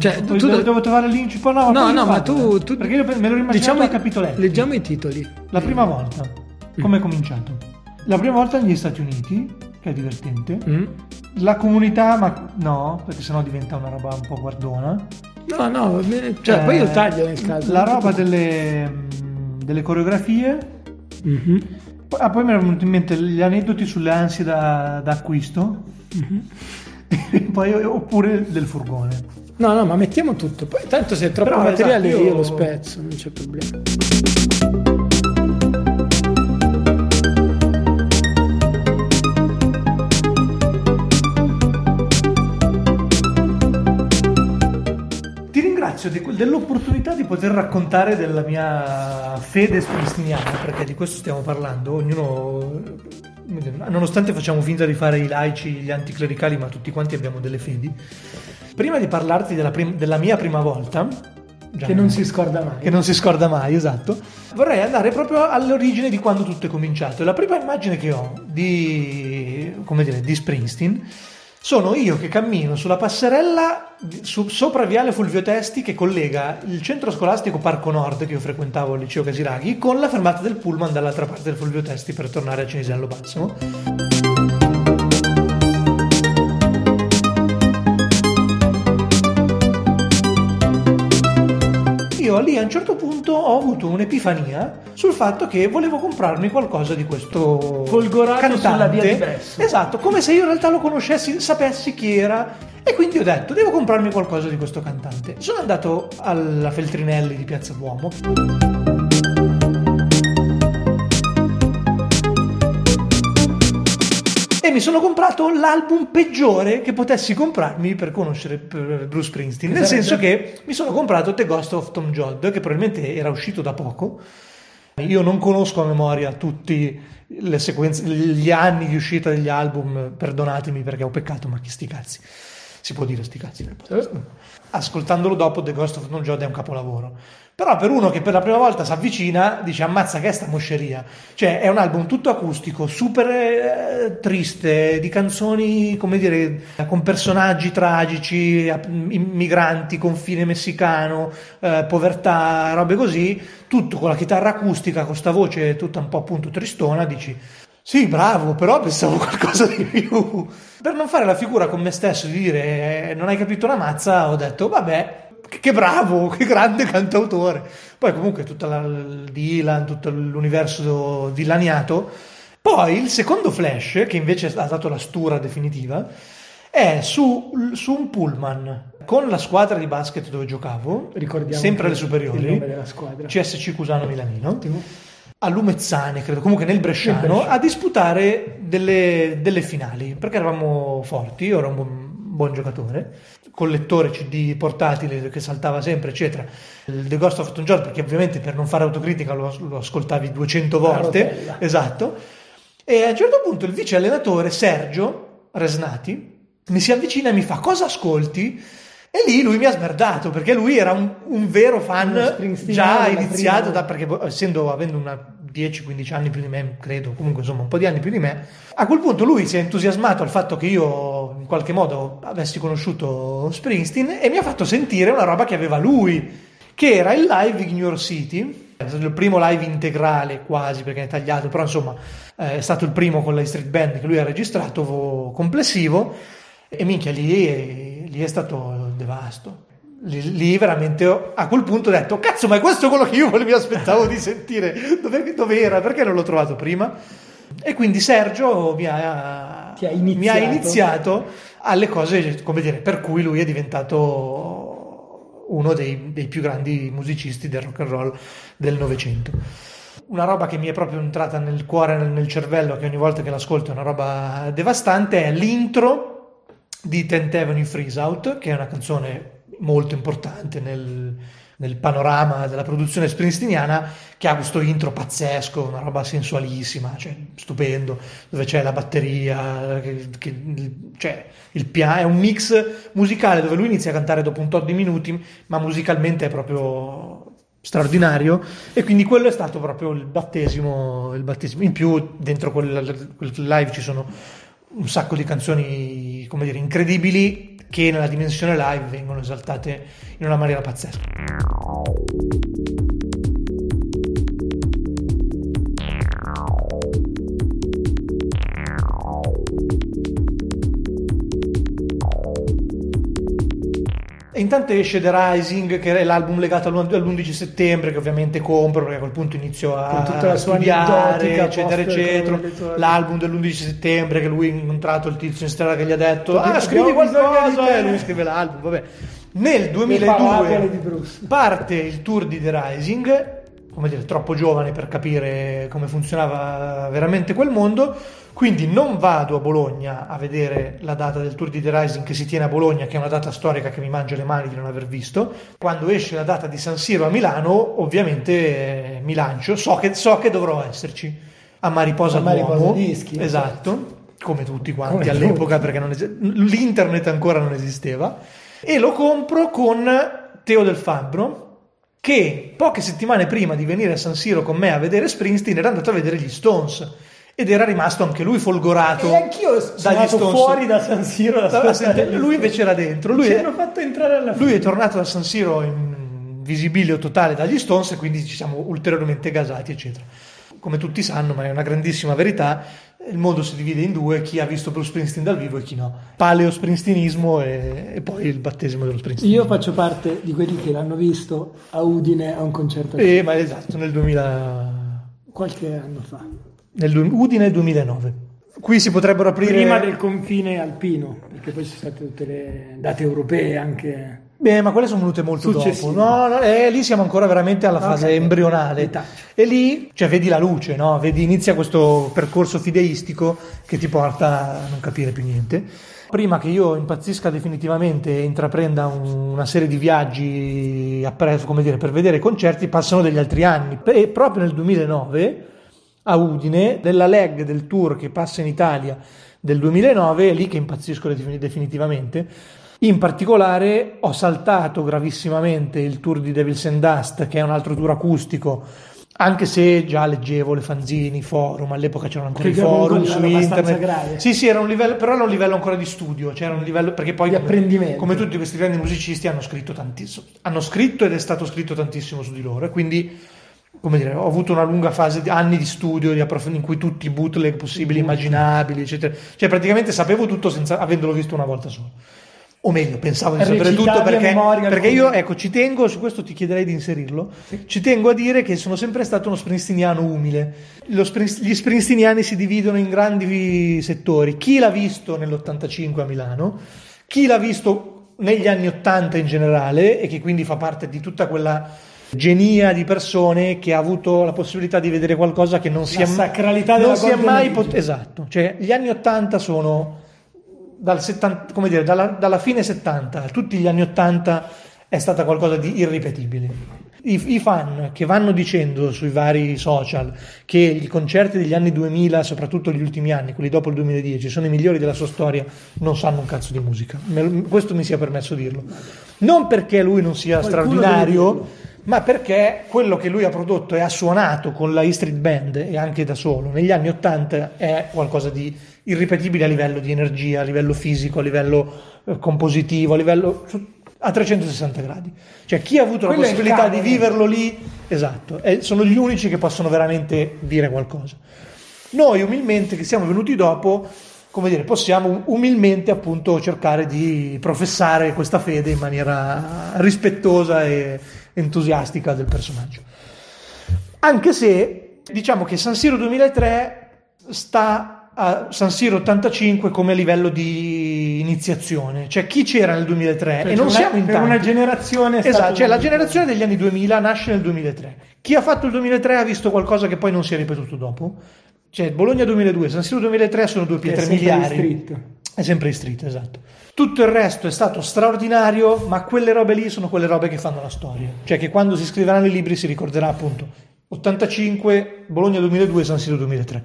Cioè, tu devo, devo trovare l'incipit. No, no, no ma tu, tu, Perché io me lo diciamo, a capitoletti. Leggiamo i titoli. La prima volta. Come è cominciato? La prima volta negli Stati Uniti, che è divertente. Mm. La comunità, ma no, perché sennò diventa una roba un po' guardona. No, no, cioè, eh, poi io taglio nel caso. La roba delle, delle coreografie. Mm-hmm. Ah, poi mi erano venuti in mente gli aneddoti sulle ansie da, da acquisto. Mm-hmm. poi, oppure del furgone. No, no, ma mettiamo tutto. Poi tanto se è troppo Però, materiale esatto, io... io lo spezzo, non c'è problema. Ti ringrazio di, dell'opportunità di poter raccontare della mia fede springstiniana, perché di questo stiamo parlando. Ognuno, nonostante facciamo finta di fare i laici, gli anticlericali, ma tutti quanti abbiamo delle fedi prima di parlarti della, prim- della mia prima volta, che non si scorda mai. Che non si scorda mai, esatto. Vorrei andare proprio all'origine di quando tutto è cominciato. La prima immagine che ho di, come dire, di Springsteen sono io che cammino sulla passerella su, sopra Viale Fulvio Testi che collega il centro scolastico Parco Nord che io frequentavo al liceo Casiraghi con la fermata del pullman dall'altra parte del Fulvio Testi per tornare a Cinisello Balsamo. Lì a un certo punto ho avuto un'epifania sul fatto che volevo comprarmi qualcosa di questo folgorato cantante. sulla via di Bresso. Esatto, come se io in realtà lo conoscessi, sapessi chi era e quindi ho detto devo comprarmi qualcosa di questo cantante. Sono andato alla Feltrinelli di Piazza Duomo e mi sono comprato l'album peggiore che potessi comprarmi per conoscere Bruce Springsteen. Nel senso che mi sono comprato The Ghost of Tom Jodd, che probabilmente era uscito da poco. Io non conosco a memoria tutti le sequenze, gli anni di uscita degli album, perdonatemi perché ho peccato, ma chi sti cazzi. Si può dire sti cazzi nel podcast. Ascoltandolo dopo, The Ghost of Tom Jodd è un capolavoro. Però per uno che per la prima volta si avvicina, dice ammazza che è sta mosceria. Cioè è un album tutto acustico, super eh, triste, di canzoni, come dire, con personaggi tragici, immigranti, confine messicano, eh, povertà, robe così, tutto con la chitarra acustica, con sta voce tutta un po' appunto tristona, dici sì, bravo, però pensavo qualcosa di più. Per non fare la figura con me stesso di dire eh, non hai capito una mazza, ho detto vabbè, che bravo, che grande cantautore. Poi comunque tutto il Dylan, tutto l'universo dilaniato. Poi il secondo flash, che invece ha dato la stura definitiva, è su, su, un pullman con la squadra di basket dove giocavo, Ricordiamo sempre alle superiori, CSC Cusano Milanino, Ottimo. a Lumezzane, credo, comunque nel Bresciano, Bresciano. a disputare delle, delle, finali, perché eravamo forti, io ero un buon buon giocatore, con lettore CD portatile che saltava sempre, eccetera. Il The Ghost of Tom Jones, perché ovviamente per non fare autocritica lo, lo ascoltavi 200 volte, esatto. E a un certo punto il vice allenatore Sergio Resnati mi si avvicina e mi fa cosa ascolti? E lì lui mi ha smerdato perché lui era un, un vero fan già iniziato da, perché essendo avendo una 10-15 anni più di me, credo, comunque insomma un po' di anni più di me. A quel punto lui si è entusiasmato al fatto che io in qualche modo avessi conosciuto Springsteen e mi ha fatto sentire una roba che aveva lui, che era il live York City, è stato il primo live integrale quasi perché è tagliato, però insomma eh, è stato il primo con la Street Band che lui ha registrato complessivo e minchia lì, lì è stato devasto lì, lì, veramente a quel punto ho detto cazzo ma è questo quello che io mi aspettavo di sentire. Dove, dove, era? Perché non l'ho trovato prima? E quindi Sergio mi ha, ha mi ha iniziato alle cose come dire per cui lui è diventato uno dei, dei più grandi musicisti del rock and roll del Novecento. Una roba che mi è proprio entrata nel cuore, nel, nel cervello, che ogni volta che l'ascolto è una roba devastante, è l'intro di Tent Avenue Freeze Out, che è una canzone molto importante nel, nel panorama della produzione springsteeniana che ha questo intro pazzesco, una roba sensualissima, cioè stupendo, dove c'è la batteria, che, che, cioè il piano, è un mix musicale dove lui inizia a cantare dopo un tot di minuti, ma musicalmente è proprio straordinario e quindi quello è stato proprio il battesimo, il battesimo. in più dentro quel, quel live ci sono un sacco di canzoni come dire incredibili che nella dimensione live vengono esaltate in una maniera pazzesca. Intanto esce The Rising, che è l'album legato all'11 settembre, che ovviamente compro perché a quel punto inizio a tutta la studiare, eccetera, eccetera. L'album dell'11 settembre, che lui ha incontrato il tizio in strada che gli ha detto: Ah, scrivi qualcosa, e lui scrive l'album. Vabbè. Nel 2002 parte il tour di The Rising, come dire, troppo giovane per capire come funzionava veramente quel mondo quindi non vado a Bologna a vedere la data del Tour di The Rising che si tiene a Bologna, che è una data storica che mi mangio le mani di non aver visto. Quando esce la data di San Siro a Milano, ovviamente eh, mi lancio, so che, so che, dovrò esserci a Mariposa a Mariposa Dischi. Esatto, come tutti quanti come all'epoca, tutti. perché es- l'internet ancora non esisteva. E lo compro con Teo del Fabbro, che poche settimane prima di venire a San Siro con me a vedere Springsteen era andato a vedere gli Stones ed era rimasto anche lui folgorato. E anch'io sono andato fuori da San Siro. Da lui invece era dentro. Lui, è, lui è tornato da San Siro in visibilio totale dagli Stones e quindi ci siamo ulteriormente gasati, eccetera. Come tutti sanno, ma è una grandissima verità, il mondo si divide in due, chi ha visto Bruce Springsteen dal vivo e chi no. Paleo Springsteenismo e, e poi il battesimo dello Springsteen. Io faccio parte di quelli che l'hanno visto a Udine a un concerto. Eh, ma esatto, nel 2000... Qualche anno fa nel Udine 2009. Qui si potrebbero aprire... Prima del confine alpino, perché poi ci sono state tutte le date europee anche... Beh, ma quelle sono venute molto dopo. No, no eh, lì siamo ancora veramente alla fase okay, embrionale. E lì, cioè, vedi la luce, no? Vedi, inizia questo percorso fideistico che ti porta a non capire più niente. Prima che io impazzisca definitivamente e intraprenda un, una serie di viaggi appresso, come dire, per vedere concerti, passano degli altri anni. E proprio nel 2009 a Udine, della leg del tour che passa in Italia del 2009, è lì che impazzisco definitivamente. In particolare ho saltato gravissimamente il tour di Devils and Dust, che è un altro tour acustico, anche se già leggevo le fanzini, forum, all'epoca c'erano ancora i forum su internet. Grave. Sì, sì, era un livello, però era un livello ancora di studio, cioè era un livello perché poi come, come, tutti questi grandi musicisti hanno scritto tantissimo, hanno scritto ed è stato scritto tantissimo su di loro e quindi come dire, ho avuto una lunga fase di anni di studio di approf- in cui tutti i bootleg possibili, immaginabili, eccetera. Cioè, praticamente sapevo tutto senza avendolo visto una volta sola. O meglio, pensavo di sapere tutto perché, perché io, ecco, ci tengo, su questo ti chiederei di inserirlo, sì. ci tengo a dire che sono sempre stato uno springsteeniano umile. Spring, gli springsteeniani si dividono in grandi settori. Chi l'ha visto nell'85 a Milano, chi l'ha visto negli anni 80 in generale e che quindi fa parte di tutta quella genia di persone che ha avuto la possibilità di vedere qualcosa che non si la è, sacralità non si è mai potuto. Esatto, cioè gli anni 80 sono dal 70, come dire, dalla, dalla, fine 70 a tutti gli anni 80 è stata qualcosa di irripetibile. I, I, fan che vanno dicendo sui vari social che i concerti degli anni 2000, soprattutto gli ultimi anni, quelli dopo il 2010, sono i migliori della sua storia, non sanno un cazzo di musica. Questo mi sia permesso dirlo. Non perché lui non sia Qualcuno straordinario ma perché quello che lui ha prodotto e ha suonato con la E Street Band e anche da solo negli anni Ottanta è qualcosa di irripetibile a livello di energia, a livello fisico, a livello eh, compositivo, a livello a 360 gradi. Cioè chi ha avuto Quello la possibilità di viverlo lì, esatto, eh, sono gli unici che possono veramente dire qualcosa. Noi umilmente che siamo venuti dopo, come dire, possiamo umilmente appunto cercare di professare questa fede in maniera rispettosa e entusiastica del personaggio. Anche se diciamo che San Siro 2003 sta a San Siro 85 come livello di iniziazione, cioè chi c'era nel 2003 Cioè, e non siamo in tanti. una generazione Esatto, cioè la generazione degli anni 2000 nasce nel 2003. Chi ha fatto il 2003 ha visto qualcosa che poi non si è ripetuto dopo. Cioè Bologna 2002, San Siro 2003 sono due pietre miliari. È sempre iscritto, esatto. Tutto il resto è stato straordinario, ma quelle robe lì sono quelle robe che fanno la storia. Cioè che quando si scriveranno i libri si ricorderà appunto 85, Bologna 2002, San Siro 2003.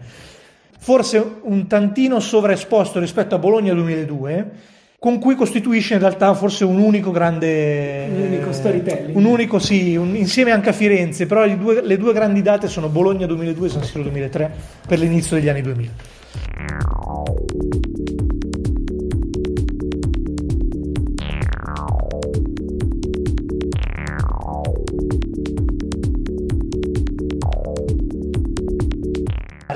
Forse un tantino sovraesposto rispetto a Bologna 2002, con cui costituisce in realtà forse un unico grande... Un unico storytelling. Un unico, sì, un- insieme anche a Firenze, però i due- le due grandi date sono Bologna 2002 e San Siro 2003 per l'inizio degli anni 2000.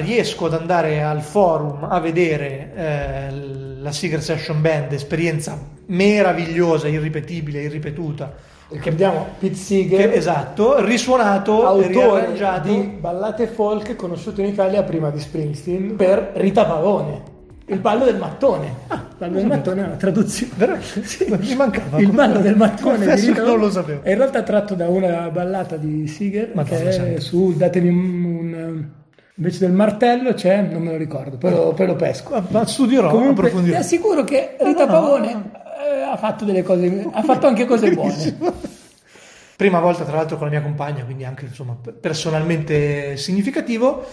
Riesco ad andare al forum a vedere eh, la Secret Session Band, esperienza meravigliosa, irripetibile, irripetuta. Ricordiamo Pete Che, Seeger, esatto, risuonato, autore di ballate folk conosciuto in Italia prima di Springsteen per Rita Pavone. Il ballo del mattone. il ballo del mattone è una traduzione. Veramente? Sì, mi mancava. Il ballo del mattone di Rita non lo sapevo. È in realtà tratto da una ballata di Seeger Madonna che è su datemi un, un- invece del martello c'è, non me lo ricordo, lo, poi lo pesco. Ma- Ma studierò, Comunque, approfondirò. ti assicuro che Rita no, no, Pavone no. eh, ha fatto delle cose, ha fatto anche cose buone. Prima volta, tra l'altro, con la mia compagna, quindi anche insomma, personalmente significativo.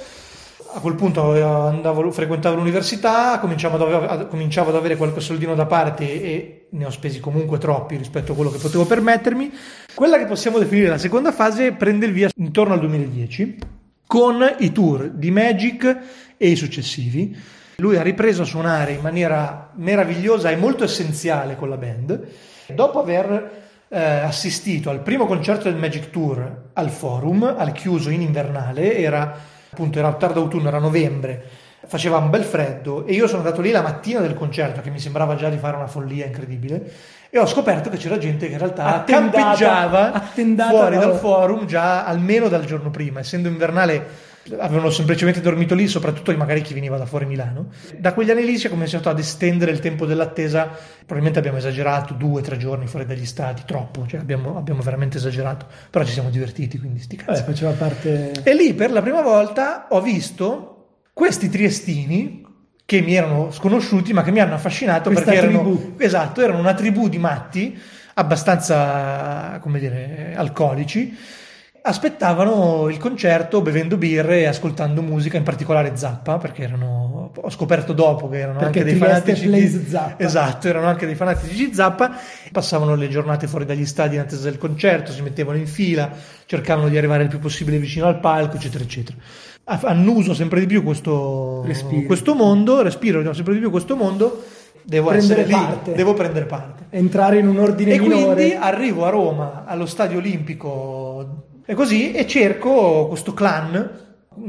A quel punto eh, andavo, frequentavo l'università, cominciavo ad, ave- a- cominciavo ad avere qualche soldino da parte e ne ho spesi comunque troppi rispetto a quello che potevo permettermi. Quella che possiamo definire la seconda fase prende il via intorno al 2010 con i tour di Magic e i successivi. Lui ha ripreso a suonare in maniera meravigliosa e molto essenziale con la band. Dopo aver eh, assistito al primo concerto del Magic Tour al Forum, al chiuso in invernale, era appunto era tardo autunno, era novembre, faceva un bel freddo e io sono andato lì la mattina del concerto che mi sembrava già di fare una follia incredibile e ho scoperto che c'era gente che in realtà Attendata- campeggiava attendata fuori da- dal forum già almeno dal giorno prima, essendo invernale avevano semplicemente dormito lì, soprattutto magari chi veniva da fuori Milano. Da quegli anni lì si è cominciato ad estendere il tempo dell'attesa, probabilmente abbiamo esagerato, due o tre giorni fuori dagli stati, troppo, cioè abbiamo, abbiamo veramente esagerato, però ci siamo divertiti, quindi sti cazzi. Faceva parte... E lì per la prima volta ho visto questi triestini che mi erano sconosciuti ma che mi hanno affascinato Questa perché erano, esatto, erano una tribù di matti abbastanza, come dire, alcolici. Aspettavano il concerto bevendo birre e ascoltando musica, in particolare Zappa, perché erano, ho scoperto dopo che erano Perché anche dei fanatici di Zappa. Esatto, erano anche dei fanatici di Zappa, passavano le giornate fuori dagli stadi in attesa del concerto, si mettevano in fila, cercavano di arrivare il più possibile vicino al palco, eccetera, eccetera. Annuso sempre di più questo, questo mondo, respiro sempre di più questo mondo, devo Prendere essere lì, parte. devo prendere parte. Entrare in un ordine E minore. quindi arrivo a Roma, allo stadio olimpico, e così, e cerco questo clan.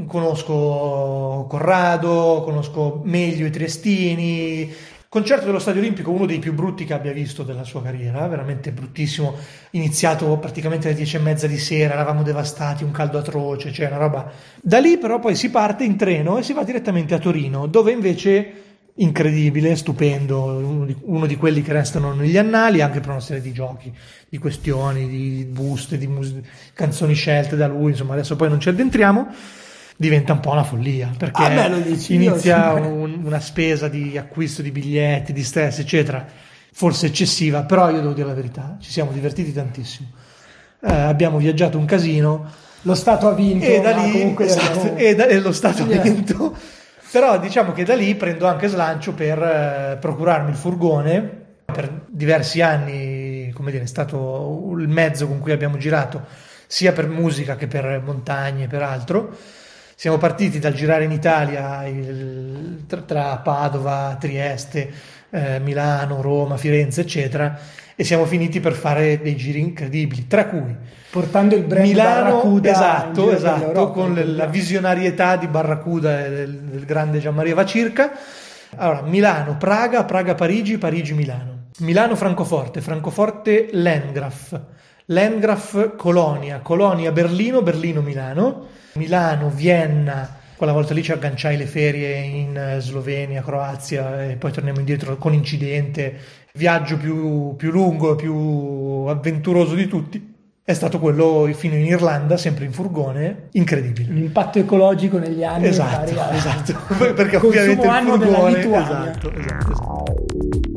Conosco Corrado, conosco meglio i Triestini. Concerto dello Stadio Olimpico, uno dei più brutti che abbia visto della sua carriera, veramente bruttissimo. Iniziato praticamente alle dieci e mezza di sera, eravamo devastati, un caldo atroce, cioè una roba. Da lì, però, poi si parte in treno e si va direttamente a Torino, dove invece incredibile, stupendo, uno di, uno di quelli che restano negli annali, anche per una serie di giochi, di questioni, di buste, di mus- canzoni scelte da lui, insomma adesso poi non ci addentriamo, diventa un po' una follia, perché Ah, beh, dici, inizia un- una spesa di acquisto di biglietti, di stress, eccetera, forse eccessiva, però io devo dire la verità, ci siamo divertiti tantissimo. Eh, abbiamo viaggiato un casino, Lo Stato ha vinto, e da lì comunque esatto, e, da- e lo Stato ha Yeah. vinto. Però diciamo che da lì prendo anche slancio per eh, procurarmi il furgone. Per diversi anni, come dire, è stato il mezzo con cui abbiamo girato sia per musica che per montagne e per altro. Siamo partiti dal girare in Italia il- tra, tra Padova, Trieste, eh, Milano, Roma, Firenze, eccetera, e siamo finiti per fare dei giri incredibili, tra cui portando il brand Milano, Barracuda esatto, esatto, con le- la visionarietà di Barracuda e del, del grande Gianmaria Vacirca. Allora, Milano, Praga, Praga, Parigi, Parigi, Milano. Milano, Francoforte, Francoforte, Landgraf. Landgraf, Colonia, Colonia, Berlino, Berlino, Milano. Milano, Vienna, quella volta lì ci agganciai le ferie in eh, Slovenia, Croazia e poi torniamo indietro con incidente, viaggio più, più lungo, più avventuroso di tutti. È stato quello fino in Irlanda, sempre in furgone, incredibile. L'impatto ecologico negli anni. Esatto, esatto. Perché ovviamente il furgone... Esatto, esatto, esatto.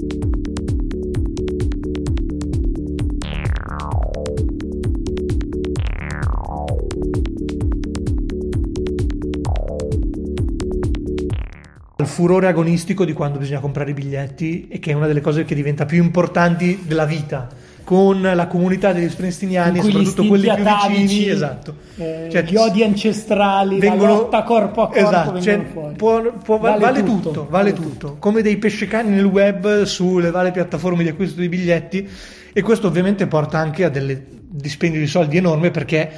Il furore agonistico di quando bisogna comprare i biglietti e che è una delle cose che diventa più importanti della vita con la comunità degli sprintiniani, soprattutto quelli più vicini, esatto. Eh, cioè, gli odi ancestrali, vengono, la lotta corpo a corpo esatto, cioè, può, può, vale, vale, tutto, tutto vale, tutto. tutto, come dei pescecani nel web sulle varie piattaforme di acquisto di biglietti e questo ovviamente porta anche a delle dispendio di soldi enorme perché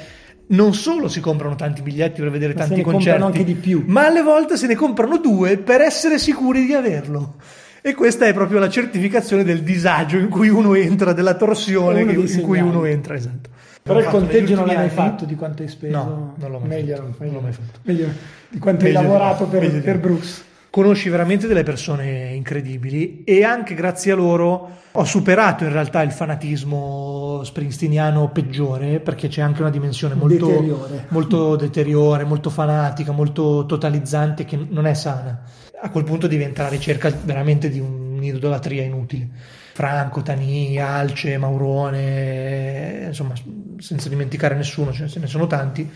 non solo si comprano tanti biglietti per vedere ma tanti concerti, ma alle volte se ne comprano due per essere sicuri di averlo. E questa è proprio la certificazione del disagio in cui uno entra, della torsione in cui uno entra, esatto. Però il conteggio non l'hai mai fatto di quanto hai speso? No, non l'ho mai meglio, fatto. Meglio, fatto. Meglio di quanto meglio hai lavorato per, per Brooks conosci veramente delle persone incredibili e anche grazie a loro ho superato in realtà il fanatismo springsteeniano peggiore perché c'è anche una dimensione molto deteriore. molto, deteriore, molto fanatica, molto totalizzante che non è sana. A quel punto diventa la ricerca veramente di un'idolatria inutile. Franco, Tani, Alce, Maurone, insomma, senza dimenticare nessuno, ce ne sono tanti,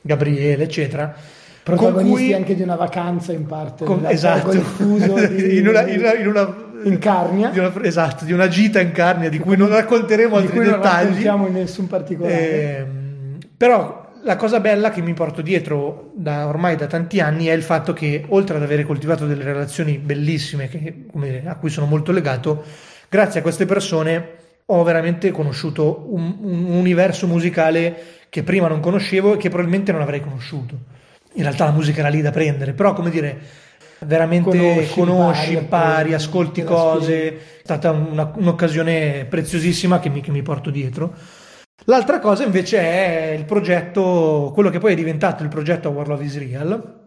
Gabriele, eccetera protagonisti cui, anche di una vacanza in parte con, esatto. di, in, una, in, una, in, una, in Carnia. di una, esatto di una gita in Carnia di cui non racconteremo altri dettagli non raccontiamo in nessun particolare. Eh, però la cosa bella che mi porto dietro da ormai da tanti anni è il fatto che oltre ad avere coltivato delle relazioni bellissime che, dire, a cui sono molto legato grazie a queste persone ho veramente conosciuto un, un universo musicale che prima non conoscevo e che probabilmente non avrei conosciuto in realtà la musica era lì da prendere, però come dire, veramente conosci, conosci impari, impari ascolti cose, è stata una, un'occasione preziosissima che mi, che mi porto dietro. L'altra cosa invece è il progetto, quello che poi è diventato il progetto War Love is Real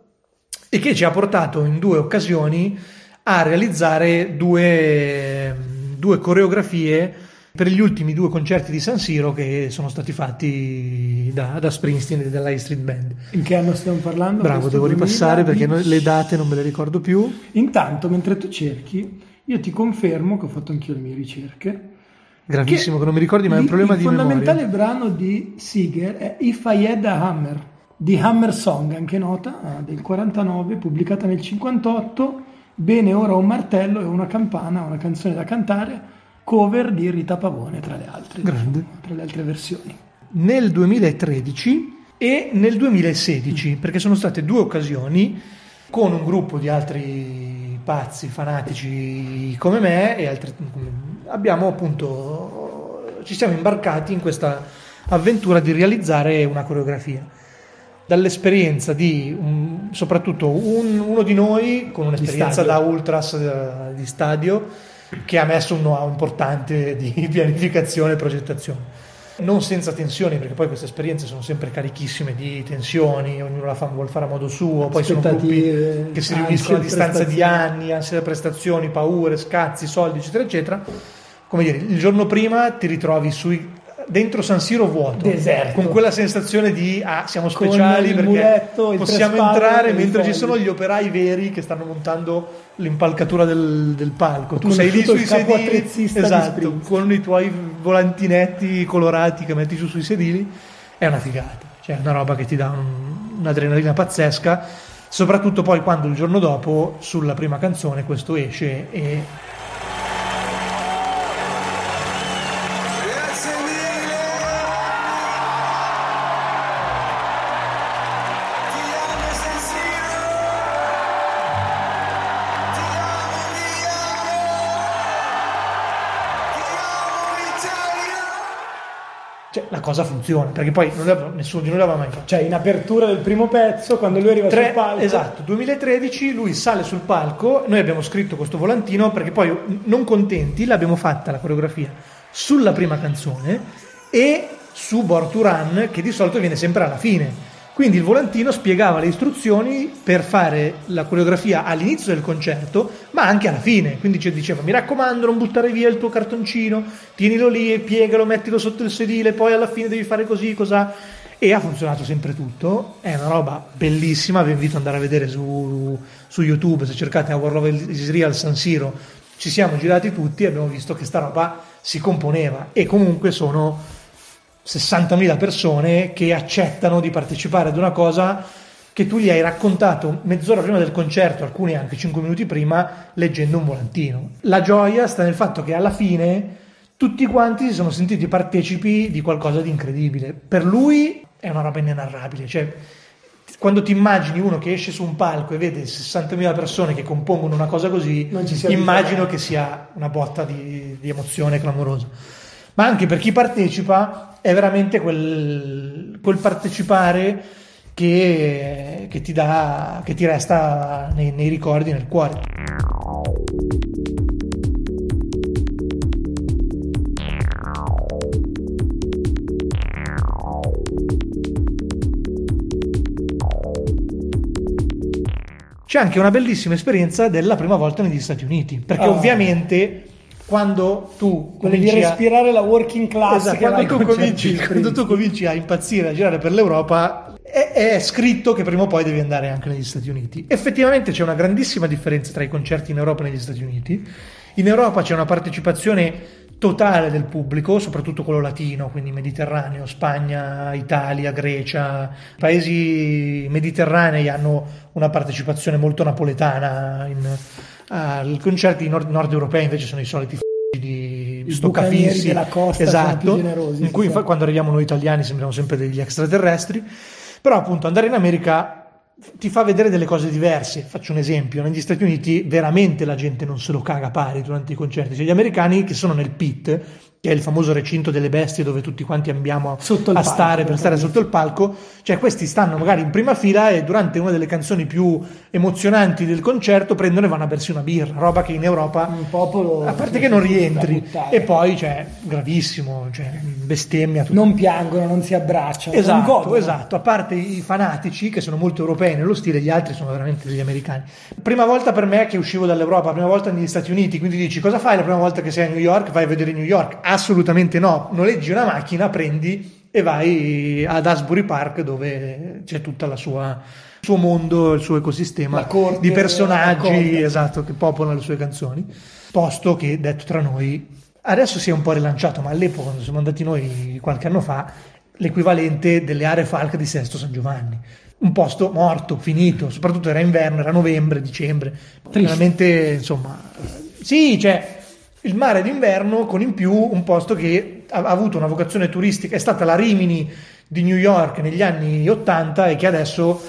e che ci ha portato in due occasioni a realizzare due, due coreografie per gli ultimi due concerti di San Siro che sono stati fatti da, da Springsteen e dalla Street Band. In che anno stiamo parlando? Bravo, devo ripassare perché le date non me le ricordo più. Intanto, mentre tu cerchi, io ti confermo che ho fatto anch'io le mie ricerche. Gravissimo, che, che non mi ricordi, ma è un problema di memoria. Il fondamentale brano di Seeger è If I Had a Hammer, di Hammer Song, anche nota, ah, del 49, pubblicata nel 58. Bene, ora un martello e una campana, una canzone da cantare cover di Rita Pavone tra le altre, Grande. Tra le altre versioni. Nel 2013 e nel 2016, perché sono state due occasioni con un gruppo di altri pazzi, fanatici come me e altri, abbiamo appunto ci siamo imbarcati in questa avventura di realizzare una coreografia dall'esperienza di un, soprattutto un, uno di noi con un'esperienza da ultras eh, di stadio che ha messo un know-how importante di pianificazione e progettazione. Non senza tensioni, perché poi queste esperienze sono sempre carichissime di tensioni, ognuno la fa, vuole fare a modo suo, poi sono gruppi che si riuniscono a distanza di anni, ansia da prestazioni, paure, scazzi, soldi, eccetera, eccetera. Come dire, il giorno prima ti ritrovi sui dentro San Siro vuoto, Deserto. con quella sensazione di ah, siamo speciali perché muletto, possiamo entrare mentre ci sono gli operai veri che stanno montando l'impalcatura del, del palco. Tu sei lì sui sedili, esatto, con i tuoi volantinetti colorati che metti su sui sedili, è una figata, cioè è una roba che ti dà un, un'adrenalina pazzesca, soprattutto poi quando il giorno dopo sulla prima canzone questo esce e cosa funziona perché poi nessuno di noi l'aveva mai fatto. Cioè, in apertura del primo pezzo, quando lui arriva Tre, sul palco. Esatto, 2013 lui sale sul palco. Noi abbiamo scritto questo volantino perché poi, non contenti, l'abbiamo fatta la coreografia sulla prima canzone e su Born to Run, che di solito viene sempre alla fine. Quindi il volantino spiegava le istruzioni per fare la coreografia all'inizio del concerto, ma anche alla fine. Quindi ci diceva: Mi raccomando, non buttare via il tuo cartoncino, tienilo lì e piegalo, mettilo sotto il sedile, poi alla fine devi fare così, cos'ha. E ha funzionato sempre tutto. È una roba bellissima. Vi invito ad andare a vedere su, su YouTube. Se cercate Our Love is Real San Siro, ci siamo girati tutti e abbiamo visto che sta roba si componeva. E comunque sono 60.000 persone che accettano di partecipare ad una cosa che tu gli hai raccontato mezz'ora prima del concerto, alcuni anche 5 minuti prima, leggendo un volantino. La gioia sta nel fatto che alla fine tutti quanti si sono sentiti partecipi di qualcosa di incredibile. Per lui è una roba inenarrabile, cioè quando ti immagini uno che esce su un palco e vede 60.000 persone che compongono una cosa così, immagino che sia una botta di, di emozione clamorosa ma anche per chi partecipa è veramente quel, quel partecipare che, che, ti dà, che ti resta nei, nei ricordi, nel cuore. C'è anche una bellissima esperienza della prima volta negli Stati Uniti, perché oh. ovviamente quando tu cominci a respirare la working class esatto, quando, tu cominci, quando tu cominci a impazzire a girare per l'Europa è, è, scritto che prima o poi devi andare anche negli Stati Uniti. Effettivamente c'è una grandissima differenza tra i concerti in Europa e negli Stati Uniti. In Europa c'è una partecipazione totale del pubblico, soprattutto quello latino, quindi Mediterraneo, Spagna, Italia, Grecia. I paesi mediterranei hanno una partecipazione molto napoletana in, Uh, I concerti nord, nord, europei invece sono i soliti f- di stoccafissi della costa esatto, generosi, in cui sì. quando arriviamo noi italiani sembriamo sempre degli extraterrestri però appunto andare in America ti fa vedere delle cose diverse. Faccio un esempio: negli Stati Uniti veramente la gente non se lo caga pari durante i concerti. Cioè, gli americani che sono nel pit che è il famoso recinto delle bestie dove tutti quanti andiamo a palco, stare per stare sotto il palco, cioè questi stanno magari in prima fila e durante una delle canzoni più emozionanti del concerto prendono e vanno a bersi una birra, roba che in Europa un popolo a parte che non rientri. e poi cioè gravissimo, cioè bestemmia tutto. non piangono, non si abbracciano, esatto, esatto, a parte i fanatici che sono molto europei nello stile, gli altri sono veramente degli americani. Prima volta per me che uscivo dall'Europa, prima volta negli Stati Uniti, quindi dici cosa fai la prima volta che sei a New York? Vai a vedere New York Assolutamente no, noleggi una macchina, prendi e vai ad Asbury Park dove c'è tutto il suo mondo, il suo ecosistema corte, di personaggi esatto, che popolano le sue canzoni. Posto che, detto tra noi, adesso si è un po' rilanciato, ma all'epoca, quando siamo andati noi qualche anno fa, l'equivalente delle aree Falk di Sesto San Giovanni. Un posto morto, finito, soprattutto era inverno, era novembre, dicembre. Veramente, insomma, sì, cioè il mare d'inverno con in più un posto che ha avuto una vocazione turistica, è stata la Rimini di New York negli anni 80 e che adesso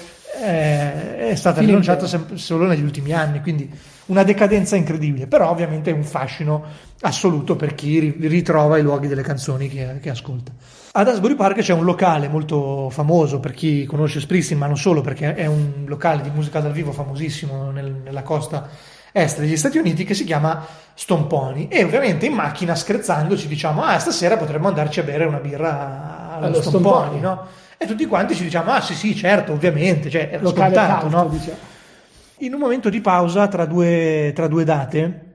eh, è stata rilanciata solo negli ultimi anni, quindi una decadenza incredibile, però ovviamente è un fascino assoluto per chi ritrova i luoghi delle canzoni che, che ascolta. Ad Asbury Park c'è un locale molto famoso per chi conosce Springsteen, ma non solo perché è un locale di musica dal vivo famosissimo nel, nella costa est degli Stati Uniti che si chiama Stomponi e ovviamente in macchina scherzandoci diciamo ah stasera potremmo andarci a bere una birra allo, allo Stomponi, Stomponi, no? E tutti quanti ci diciamo ah sì sì certo ovviamente, cioè era Locale scontato, caldo, no? Diciamo. In un momento di pausa tra due, tra due date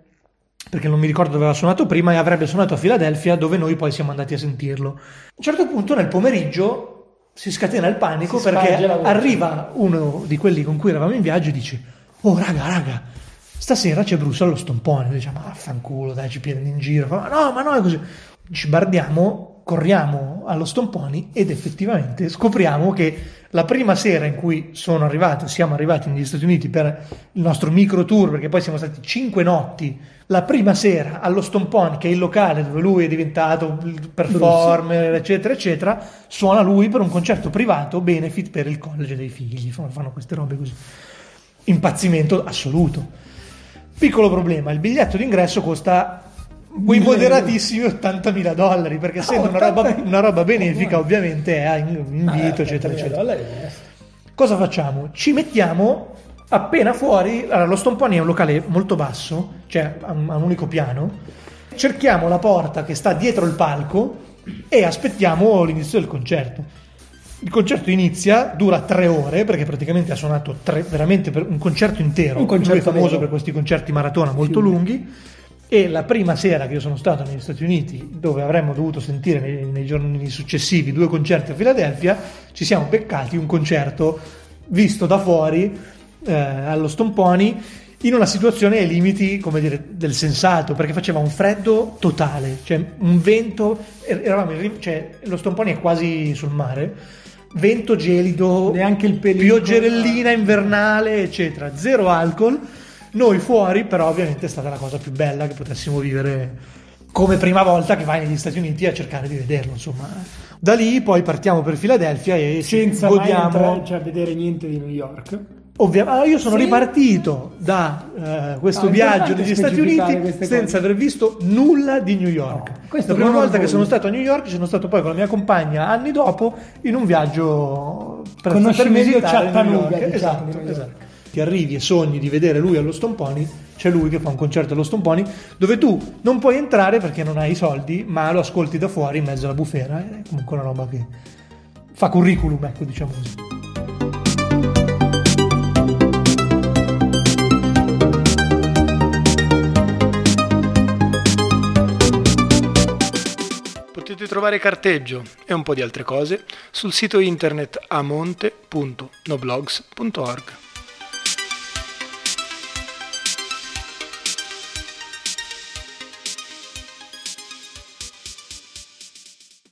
perché non mi ricordo dove aveva suonato prima e avrebbe suonato a Filadelfia dove noi poi siamo andati a sentirlo. A un certo punto nel pomeriggio si scatena il panico si perché arriva uno di quelli con cui eravamo in viaggio e dice oh raga raga stasera c'è Bruce allo stompone, diciamo, ah, fanculo, dai, ci prende in giro, ma no, ma no, è così. Ci bardiamo, corriamo allo stomponi ed effettivamente scopriamo che la prima sera in cui sono arrivato, siamo arrivati negli Stati Uniti per il nostro micro tour, perché poi siamo stati cinque notti, la prima sera allo Stomponi, che è il locale dove lui è diventato performer, Bruce. eccetera, eccetera, suona lui per un concerto privato, benefit per il college dei figli, fanno queste robe così. Impazzimento assoluto. Piccolo problema, il biglietto d'ingresso costa quei moderatissimi 80.000 dollari, perché essendo una roba, una roba benefica ovviamente è a invito, ah, eccetera, eccetera. Cosa facciamo? Ci mettiamo appena fuori, allora lo Stomponi è un locale molto basso, cioè a un, unico piano, cerchiamo la porta che sta dietro il palco e aspettiamo l'inizio del concerto. Il concerto inizia, dura tre ore, perché praticamente ha suonato tre, veramente un concerto intero. Un concerto Lui è famoso vero. per questi concerti maratona molto sì. lunghi. E la prima sera che io sono stato negli Stati Uniti, dove avremmo dovuto sentire nei, nei giorni successivi due concerti a Filadelfia, ci siamo beccati un concerto visto da fuori eh, allo Stomponi in una situazione ai limiti, come dire, del sensato, perché faceva un freddo totale, cioè un vento, er-, eravamo in, cioè, lo Stomponi è quasi sul mare, vento gelido, neanche il pelino, pioggerellina invernale, eccetera, zero alcol, noi fuori, però ovviamente è stata la cosa più bella che potessimo vivere come prima volta che vai negli Stati Uniti a cercare di vederlo, insomma. Da lì poi partiamo per Filadelfia e senza godiamo... mai entrare, a vedere niente di New York. Ovviamente, io sono sì. ripartito da uh, questo ah, viaggio negli Stati Uniti senza aver visto nulla di New York. No, la prima volta che sono stato a New York sono stato poi con la mia compagna anni dopo in un viaggio per, per visitare Chattanooga, diciamo, esatto, esatto. Ti arrivi e sogni di vedere lui allo Stomponi, c'è lui che fa un concerto allo Stomponi dove tu non puoi entrare perché non hai i soldi, ma lo ascolti da fuori in mezzo alla bufera. È comunque una roba che fa curriculum, ecco, diciamo così. Potete trovare carteggio e un po' di altre cose sul sito internet amonte.noblogs.org.